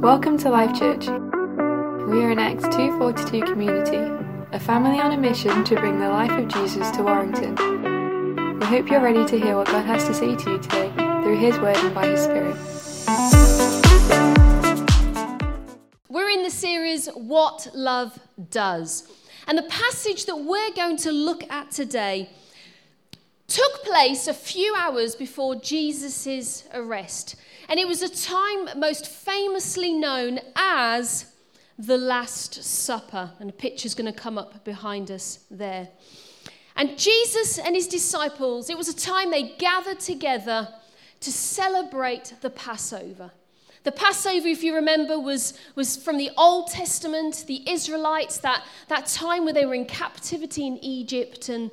Welcome to Life Church. We are an Acts 242 community, a family on a mission to bring the life of Jesus to Warrington. We hope you're ready to hear what God has to say to you today through His Word and by His Spirit. We're in the series What Love Does. And the passage that we're going to look at today took place a few hours before Jesus' arrest. And it was a time most famously known as the Last Supper. And a picture's going to come up behind us there. And Jesus and his disciples, it was a time they gathered together to celebrate the Passover. The Passover, if you remember, was, was from the Old Testament, the Israelites, that, that time where they were in captivity in Egypt, and,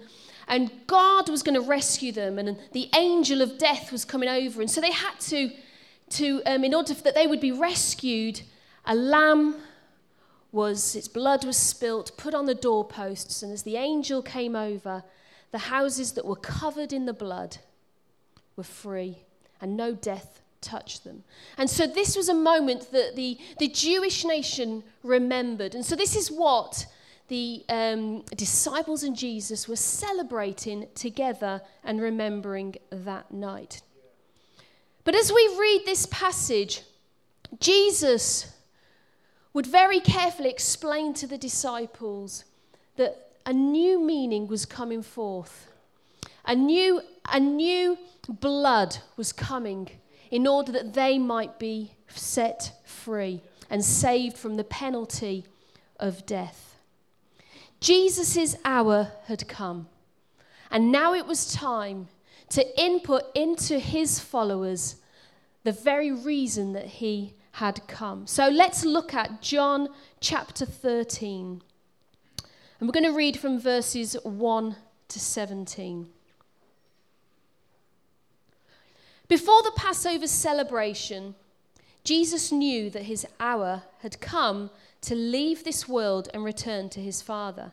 and God was going to rescue them, and the angel of death was coming over. And so they had to to, um, in order that they would be rescued, a lamb was, its blood was spilt, put on the doorposts, and as the angel came over, the houses that were covered in the blood were free, and no death touched them. And so this was a moment that the, the Jewish nation remembered. And so this is what the um, disciples and Jesus were celebrating together and remembering that night. But as we read this passage, Jesus would very carefully explain to the disciples that a new meaning was coming forth. A new, a new blood was coming in order that they might be set free and saved from the penalty of death. Jesus' hour had come, and now it was time to input into his followers the very reason that he had come. So let's look at John chapter 13. And we're going to read from verses 1 to 17. Before the Passover celebration, Jesus knew that his hour had come to leave this world and return to his Father.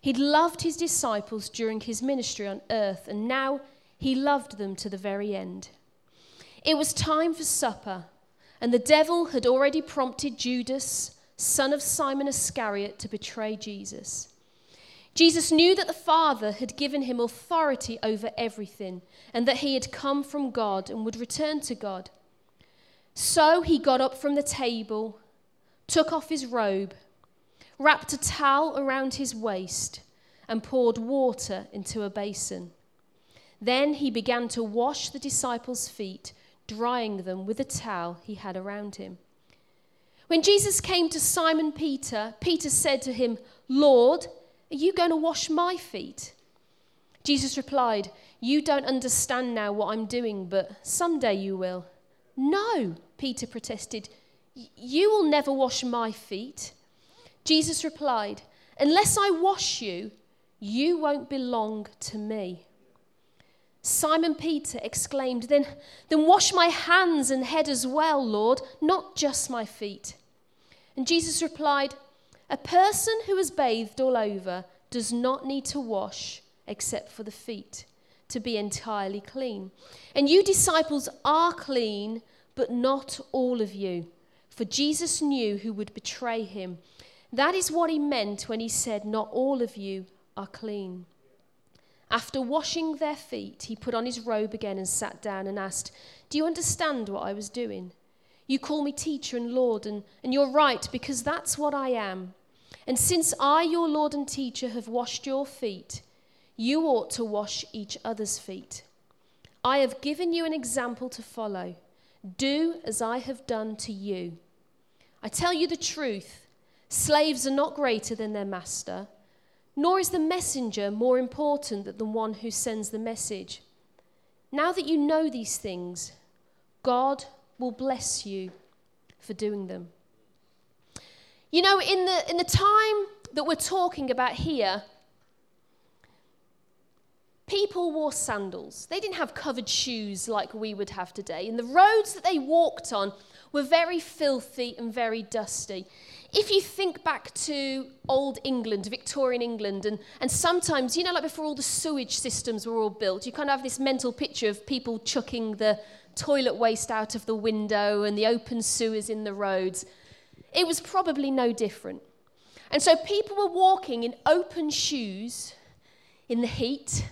He'd loved his disciples during his ministry on earth, and now he loved them to the very end. It was time for supper, and the devil had already prompted Judas, son of Simon Iscariot, to betray Jesus. Jesus knew that the Father had given him authority over everything, and that he had come from God and would return to God. So he got up from the table, took off his robe, wrapped a towel around his waist, and poured water into a basin. Then he began to wash the disciples' feet, drying them with a towel he had around him. When Jesus came to Simon Peter, Peter said to him, Lord, are you going to wash my feet? Jesus replied, You don't understand now what I'm doing, but someday you will. No, Peter protested, You will never wash my feet. Jesus replied, Unless I wash you, you won't belong to me. Simon Peter exclaimed, then, then wash my hands and head as well, Lord, not just my feet. And Jesus replied, A person who has bathed all over does not need to wash except for the feet to be entirely clean. And you disciples are clean, but not all of you. For Jesus knew who would betray him. That is what he meant when he said, Not all of you are clean. After washing their feet, he put on his robe again and sat down and asked, Do you understand what I was doing? You call me teacher and Lord, and, and you're right, because that's what I am. And since I, your Lord and teacher, have washed your feet, you ought to wash each other's feet. I have given you an example to follow. Do as I have done to you. I tell you the truth slaves are not greater than their master nor is the messenger more important than the one who sends the message. Now that you know these things, God will bless you for doing them. You know, in the, in the time that we're talking about here, people wore sandals. They didn't have covered shoes like we would have today. And the roads that they walked on were very filthy and very dusty if you think back to old England, Victorian England, and, and sometimes, you know, like before all the sewage systems were all built, you kind of have this mental picture of people chucking the, toilet waste out of the window and the open sewers in the roads, it was probably no different. And so people were walking in open shoes in the heat,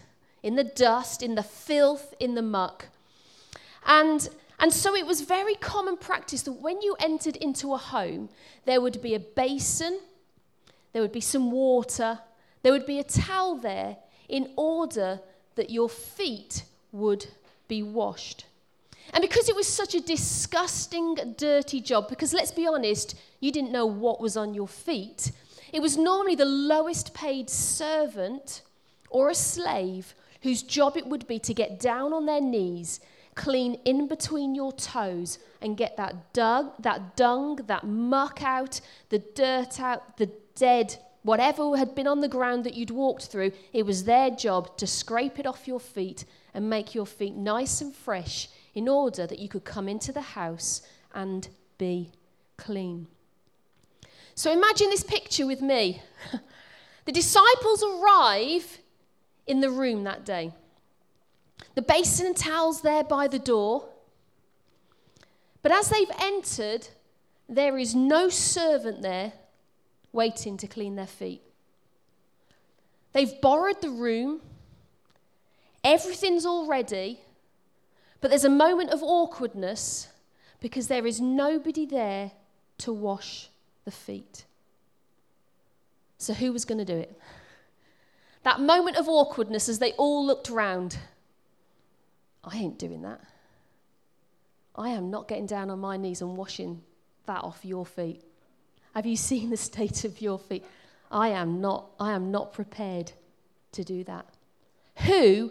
in the dust, in the filth, in the muck. And, and so it was very common practice that when you entered into a home, there would be a basin, there would be some water, there would be a towel there in order that your feet would be washed. And because it was such a disgusting, dirty job, because let's be honest, you didn't know what was on your feet, it was normally the lowest paid servant or a slave whose job it would be to get down on their knees, clean in between your toes, and get that, dug, that dung, that muck out, the dirt out, the dead, whatever had been on the ground that you'd walked through. It was their job to scrape it off your feet and make your feet nice and fresh in order that you could come into the house and be clean. So imagine this picture with me. the disciples arrive in the room that day. The basin and towels there by the door. But as they've entered, there is no servant there waiting to clean their feet. They've borrowed the room, everything's all ready, but there's a moment of awkwardness because there is nobody there to wash the feet. So, who was going to do it? That moment of awkwardness as they all looked round. I ain't doing that. I am not getting down on my knees and washing that off your feet. Have you seen the state of your feet? I am not, I am not prepared to do that. Who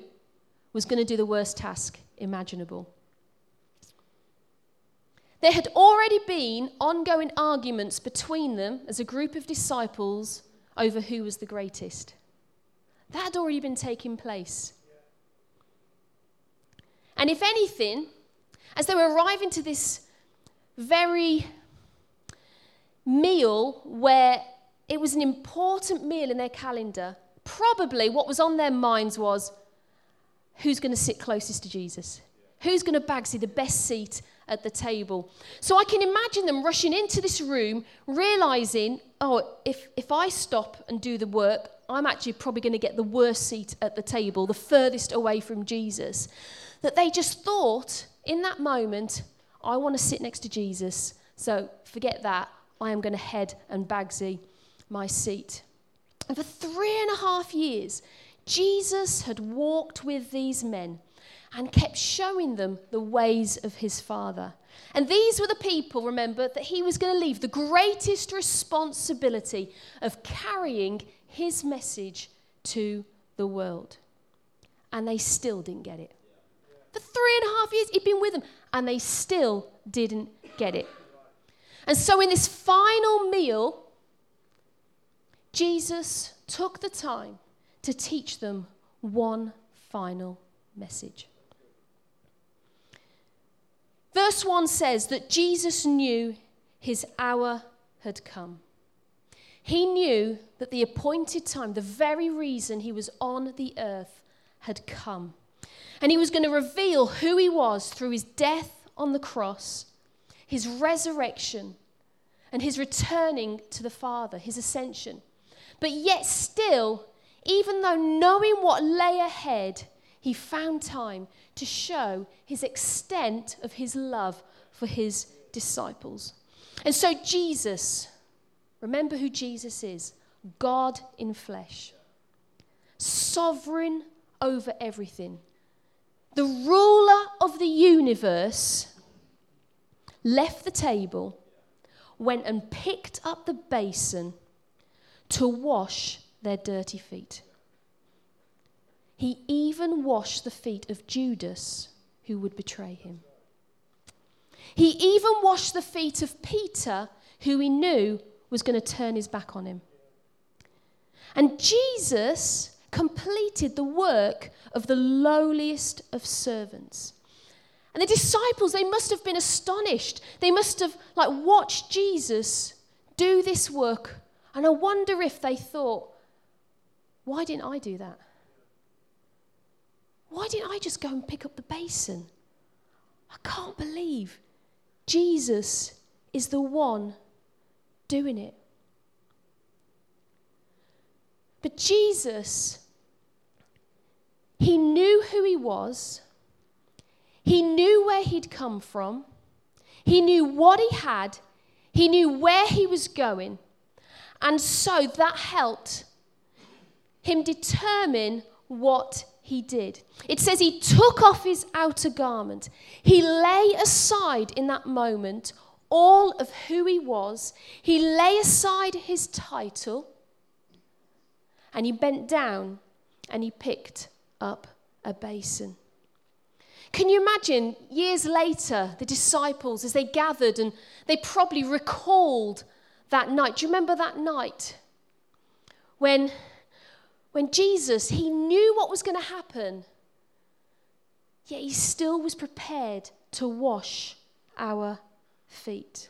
was going to do the worst task imaginable? There had already been ongoing arguments between them as a group of disciples over who was the greatest. That had already been taking place. And if anything, as they were arriving to this very meal where it was an important meal in their calendar, probably what was on their minds was who's going to sit closest to Jesus? Who's going to bagsy the best seat at the table? So I can imagine them rushing into this room, realizing, oh, if, if I stop and do the work, I'm actually probably going to get the worst seat at the table, the furthest away from Jesus. That they just thought in that moment, I want to sit next to Jesus. So forget that. I am going to head and bagsy my seat. And for three and a half years, Jesus had walked with these men and kept showing them the ways of his Father. And these were the people, remember, that he was going to leave the greatest responsibility of carrying his message to the world. And they still didn't get it. For three and a half years, he'd been with them, and they still didn't get it. And so, in this final meal, Jesus took the time to teach them one final message. Verse 1 says that Jesus knew his hour had come. He knew that the appointed time, the very reason he was on the earth, had come. And he was going to reveal who he was through his death on the cross, his resurrection, and his returning to the Father, his ascension. But yet, still, even though knowing what lay ahead, he found time to show his extent of his love for his disciples. And so, Jesus, remember who Jesus is God in flesh, sovereign over everything, the ruler of the universe, left the table, went and picked up the basin to wash their dirty feet. He even washed the feet of Judas, who would betray him. He even washed the feet of Peter, who he knew was going to turn his back on him. And Jesus completed the work of the lowliest of servants. And the disciples, they must have been astonished. They must have like watched Jesus do this work. And I wonder if they thought, why didn't I do that? Why didn't I just go and pick up the basin? I can't believe Jesus is the one doing it. But Jesus, he knew who he was, he knew where he'd come from, he knew what he had, he knew where he was going, and so that helped him determine what he did. It says he took off his outer garment. He lay aside in that moment all of who he was. He lay aside his title and he bent down and he picked up a basin. Can you imagine years later, the disciples, as they gathered and they probably recalled that night? Do you remember that night when, when Jesus, he knew what was going to happen, yet he still was prepared to wash our feet?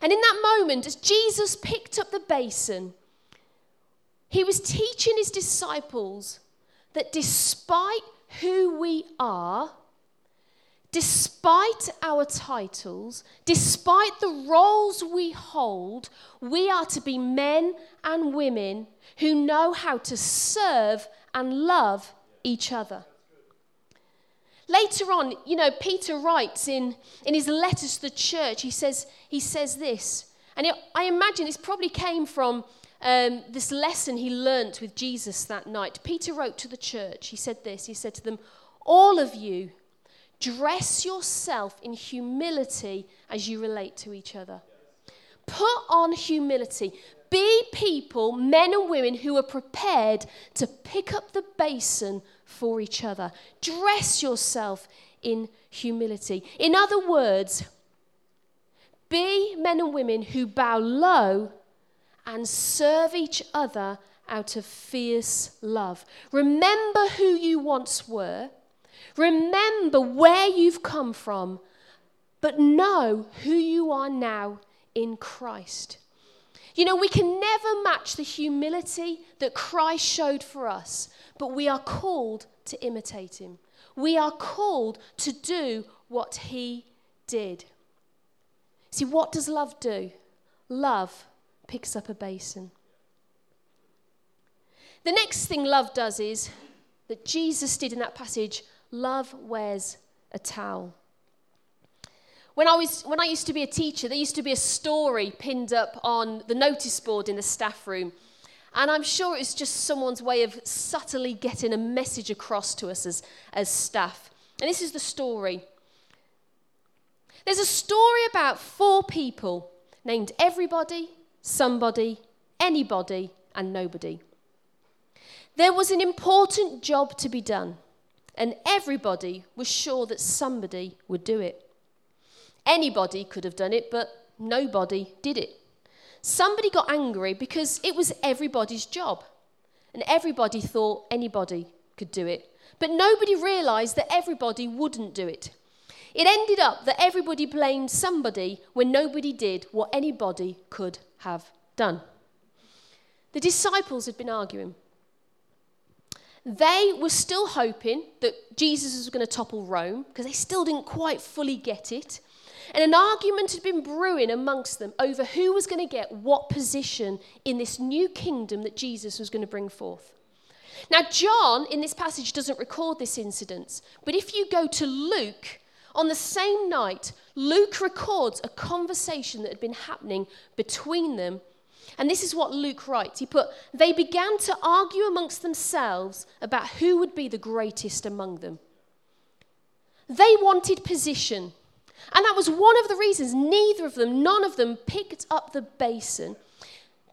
And in that moment, as Jesus picked up the basin, he was teaching his disciples that despite who we are, despite our titles, despite the roles we hold, we are to be men and women who know how to serve and love each other. Later on, you know, Peter writes in, in his letters to the church, he says, he says this, and it, I imagine this probably came from um, this lesson he learnt with Jesus that night. Peter wrote to the church, he said this He said to them, All of you, dress yourself in humility as you relate to each other. Put on humility. Be people, men and women, who are prepared to pick up the basin for each other. Dress yourself in humility. In other words, be men and women who bow low and serve each other out of fierce love. Remember who you once were, remember where you've come from, but know who you are now in Christ. You know, we can never match the humility that Christ showed for us, but we are called to imitate him. We are called to do what he did. See, what does love do? Love picks up a basin. The next thing love does is that Jesus did in that passage love wears a towel. When I, was, when I used to be a teacher, there used to be a story pinned up on the notice board in the staff room. And I'm sure it's just someone's way of subtly getting a message across to us as, as staff. And this is the story. There's a story about four people named Everybody, somebody, anybody, and nobody. There was an important job to be done, and everybody was sure that somebody would do it. Anybody could have done it, but nobody did it. Somebody got angry because it was everybody's job, and everybody thought anybody could do it. But nobody realised that everybody wouldn't do it. It ended up that everybody blamed somebody when nobody did what anybody could have done. The disciples had been arguing. They were still hoping that Jesus was going to topple Rome because they still didn't quite fully get it. And an argument had been brewing amongst them over who was going to get what position in this new kingdom that Jesus was going to bring forth. Now, John in this passage doesn't record this incident, but if you go to Luke, on the same night, Luke records a conversation that had been happening between them. And this is what Luke writes. He put, They began to argue amongst themselves about who would be the greatest among them. They wanted position. And that was one of the reasons neither of them, none of them, picked up the basin,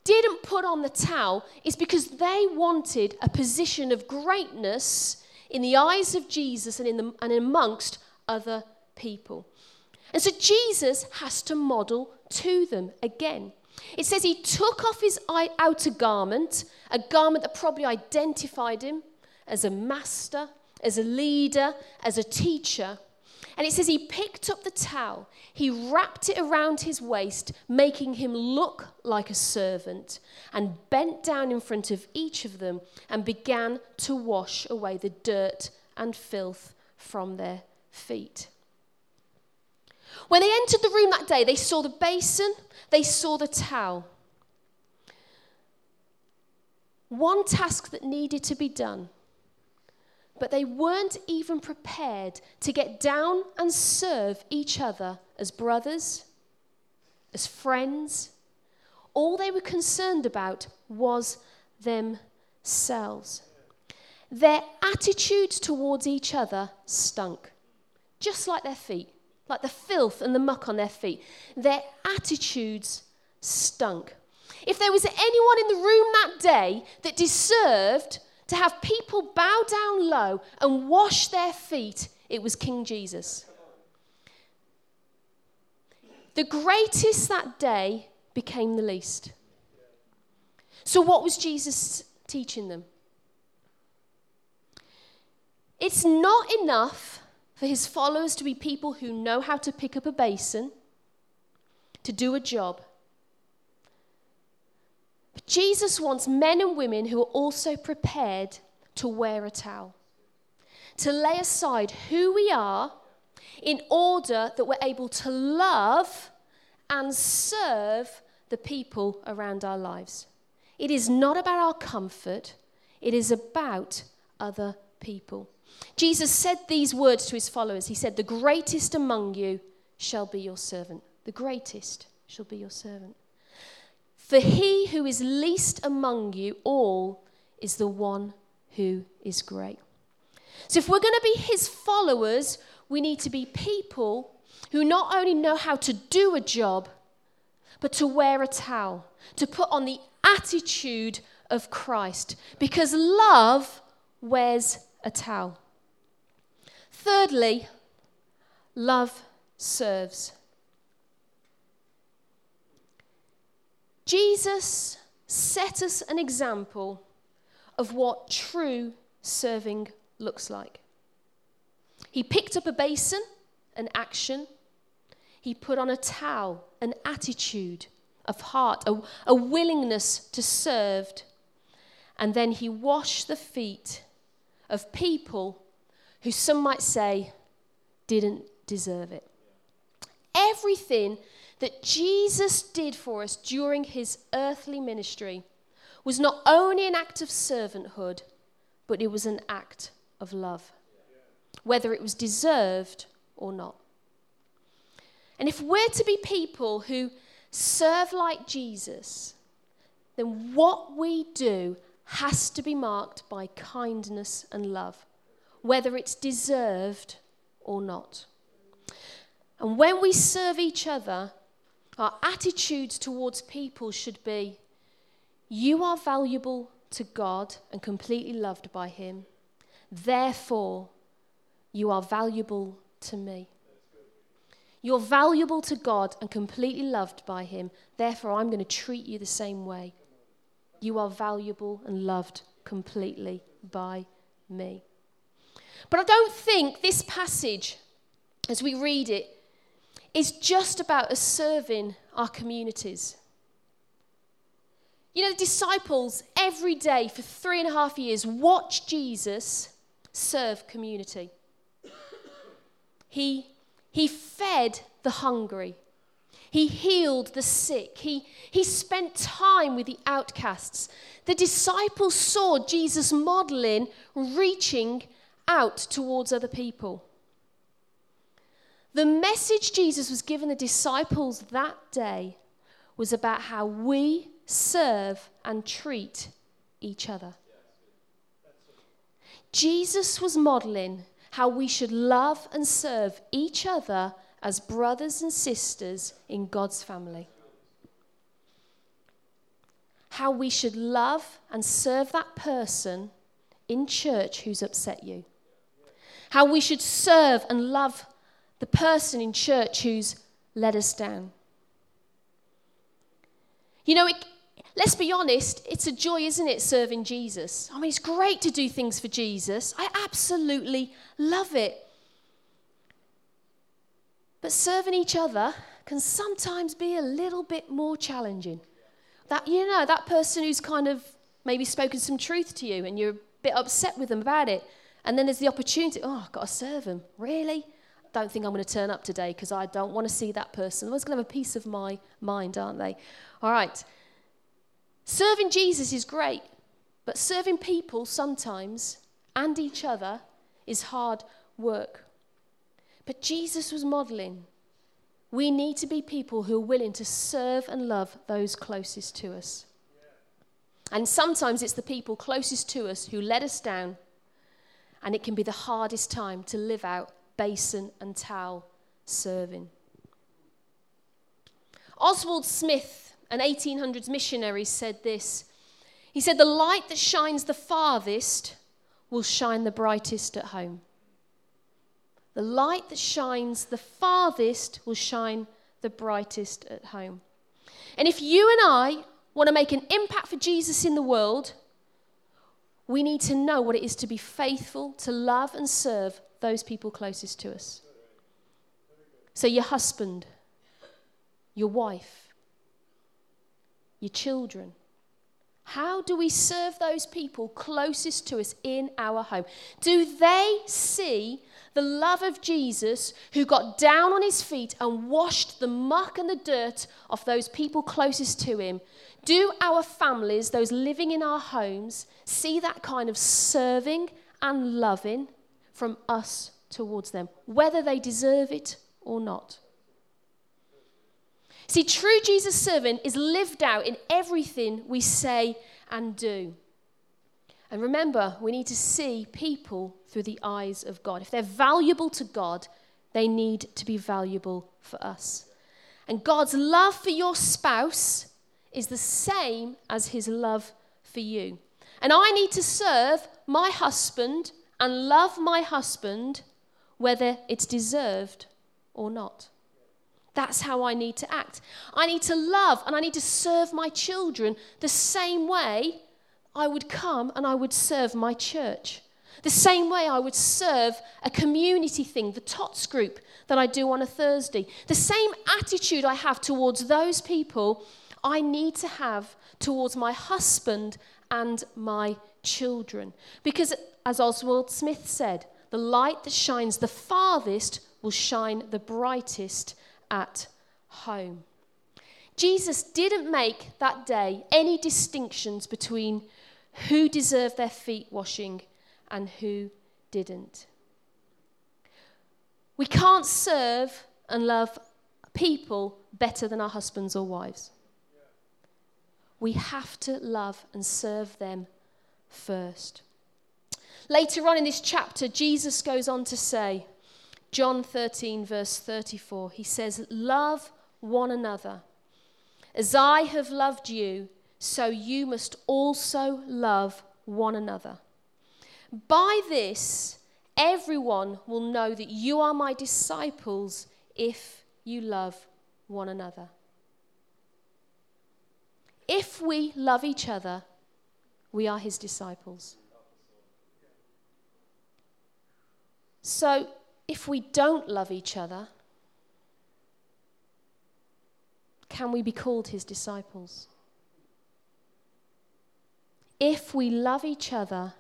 didn't put on the towel, is because they wanted a position of greatness in the eyes of Jesus and, in the, and amongst other people. And so Jesus has to model to them again. It says he took off his outer garment, a garment that probably identified him as a master, as a leader, as a teacher. And it says he picked up the towel, he wrapped it around his waist, making him look like a servant, and bent down in front of each of them and began to wash away the dirt and filth from their feet. When they entered the room that day, they saw the basin, they saw the towel. One task that needed to be done, but they weren't even prepared to get down and serve each other as brothers, as friends. All they were concerned about was themselves. Their attitudes towards each other stunk, just like their feet, like the filth and the muck on their feet. Their attitudes stunk. If there was anyone in the room that day that deserved to have people bow down low and wash their feet, it was King Jesus. The greatest that day became the least. So, what was Jesus teaching them? It's not enough for his followers to be people who know how to pick up a basin, to do a job. Jesus wants men and women who are also prepared to wear a towel, to lay aside who we are in order that we're able to love and serve the people around our lives. It is not about our comfort, it is about other people. Jesus said these words to his followers. He said, The greatest among you shall be your servant. The greatest shall be your servant. For he who is least among you all is the one who is great. So, if we're going to be his followers, we need to be people who not only know how to do a job, but to wear a towel, to put on the attitude of Christ, because love wears a towel. Thirdly, love serves. Jesus set us an example of what true serving looks like. He picked up a basin, an action. He put on a towel, an attitude of heart, a, a willingness to serve. And then he washed the feet of people who some might say didn't deserve it. Everything that Jesus did for us during his earthly ministry was not only an act of servanthood, but it was an act of love, whether it was deserved or not. And if we're to be people who serve like Jesus, then what we do has to be marked by kindness and love whether it's deserved or not. And when we serve each other, our attitudes towards people should be you are valuable to God and completely loved by Him. Therefore, you are valuable to me. You're valuable to God and completely loved by Him. Therefore, I'm going to treat you the same way. You are valuable and loved completely by me. But I don't think this passage, as we read it, is just about us serving our communities. You know, the disciples every day for three and a half years watched Jesus serve community. He, he fed the hungry. He healed the sick. He, he spent time with the outcasts. The disciples saw Jesus modeling, reaching out towards other people. The message Jesus was giving the disciples that day was about how we serve and treat each other. Jesus was modeling how we should love and serve each other as brothers and sisters in God's family. How we should love and serve that person in church who's upset you how we should serve and love the person in church who's let us down. You know, it, let's be honest, it's a joy, isn't it, serving Jesus? I mean, it's great to do things for Jesus. I absolutely love it. But serving each other can sometimes be a little bit more challenging. That, you know, that person who's kind of maybe spoken some truth to you and you're a bit upset with them about it. And then there's the opportunity, oh, I've got to serve them. Really? Don't think I'm going to turn up today because I don't want to see that person. Everyone's going to have a piece of my mind, aren't they? All right. Serving Jesus is great, but serving people sometimes and each other is hard work. But Jesus was modeling. We need to be people who are willing to serve and love those closest to us. And sometimes it's the people closest to us who let us down, and it can be the hardest time to live out basin and towel serving. Oswald Smith, an 1800s missionary, said this. He said, The light that shines the farthest will shine the brightest at home. The light that shines the farthest will shine the brightest at home. And if you and I want to make an impact for Jesus in the world, we need to know what it is to be faithful, to love and serve those people closest to us. So, your husband, your wife, your children. How do we serve those people closest to us in our home? Do they see the love of Jesus who got down on his feet and washed the muck and the dirt off those people closest to him. Do our families, those living in our homes, see that kind of serving and loving from us towards them, whether they deserve it or not? See, true Jesus serving is lived out in everything we say and do. And remember, we need to see people through the eyes of God. If they're valuable to God, they need to be valuable for us. And God's love for your spouse is the same as his love for you. And I need to serve my husband and love my husband whether it's deserved or not. That's how I need to act. I need to love and I need to serve my children the same way I would come and I would serve my church. The same way I would serve a community thing, the TOTS group that I do on a Thursday. The same attitude I have towards those people, I need to have towards my husband and my children. Because, as Oswald Smith said, the light that shines the farthest will shine the brightest at home. Jesus didn't make that day any distinctions between who deserved their feet washing and who didn't. We can't serve and love people better than our husbands or wives. We have to love and serve them first. Later on in this chapter, Jesus goes on to say, John 13, verse 34, he says, Love one another. As I have loved you, so you must also love one another. By this, everyone will know that you are my disciples if you love one another. If we love each other, we are his disciples. So, if we don't love each other, can we be called his disciples? If we love each other,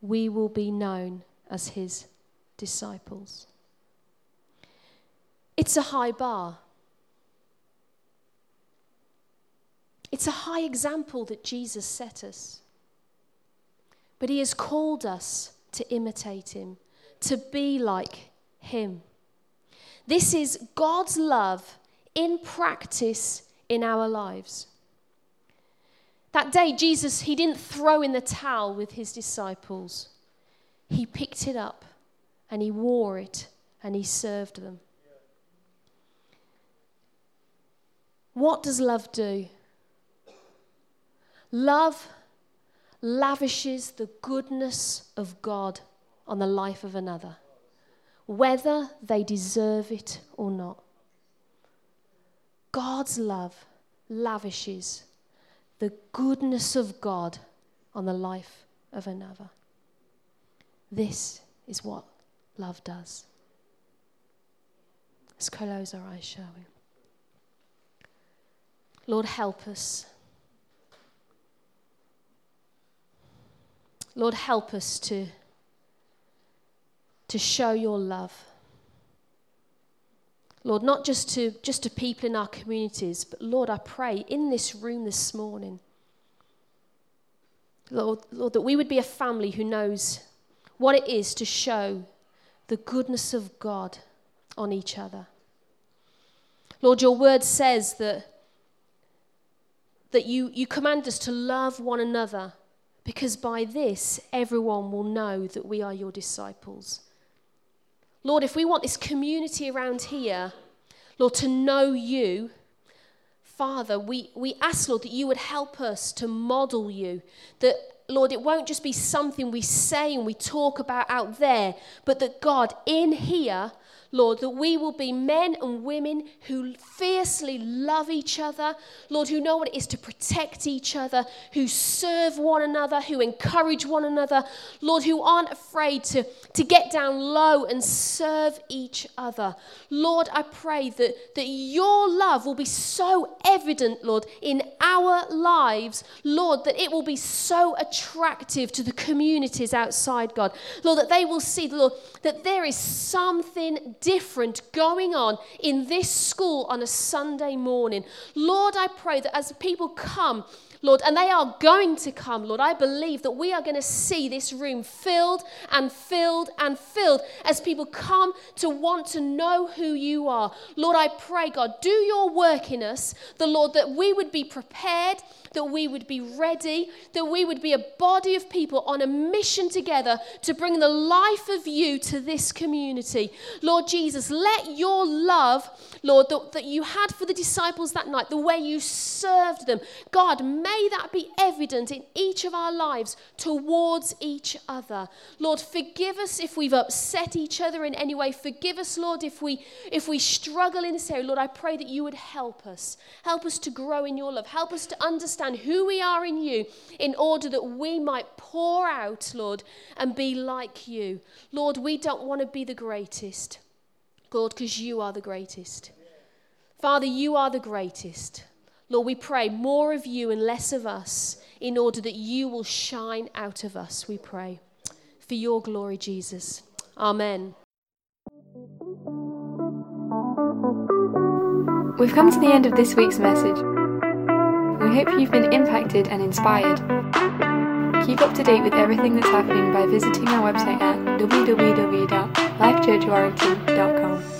we will be known as his disciples. It's a high bar. It's a high example that Jesus set us. But he has called us to imitate him, to be like him. This is God's love in practice in our lives. That day, Jesus, he didn't throw in the towel with his disciples. He picked it up and he wore it and he served them. What does love do? Love lavishes the goodness of God on the life of another, whether they deserve it or not. God's love lavishes the goodness of God on the life of another. This is what love does. Let's close our eyes, shall we? Lord, help us. Lord, help us to to show your love. Lord, not just to, just to people in our communities, but Lord, I pray in this room this morning, Lord, Lord, that we would be a family who knows what it is to show the goodness of God on each other. Lord, your word says that, that you, you command us to love one another because by this everyone will know that we are your disciples. Lord, if we want this community around here, Lord, to know you, Father, we, we ask, Lord, that you would help us to model you. That, Lord, it won't just be something we say and we talk about out there, but that God, in here, Lord, that we will be men and women who fiercely love each other, Lord, who know what it is to protect each other, who serve one another, who encourage one another, Lord, who aren't afraid to, to get down low and serve each other. Lord, I pray that, that your love will be so evident, Lord, in our lives, Lord, that it will be so attractive to the communities outside, God. Lord, that they will see, Lord, that there is something different going on in this school on a Sunday morning. Lord, I pray that as people come, Lord, and they are going to come, Lord. I believe that we are going to see this room filled and filled and filled as people come to want to know who you are. Lord, I pray, God, do your work in us, the Lord, that we would be prepared, that we would be ready, that we would be a body of people on a mission together to bring the life of you to this community. Lord Jesus, let your love, Lord, that, that you had for the disciples that night, the way you served them, God, may that be evident in each of our lives towards each other. Lord, forgive us if we've upset each other in any way. Forgive us, Lord, if we if we struggle in this area. Lord, I pray that you would help us. Help us to grow in your love. Help us to understand who we are in you in order that we might pour out, Lord, and be like you. Lord, we don't want to be the greatest. Lord, because you are the greatest. Father, you are the greatest. Lord, we pray more of you and less of us in order that you will shine out of us, we pray. For your glory, Jesus. Amen. We've come to the end of this week's message. We hope you've been impacted and inspired. Keep up to date with everything that's happening by visiting our website at www.lifechurchwarrington.com.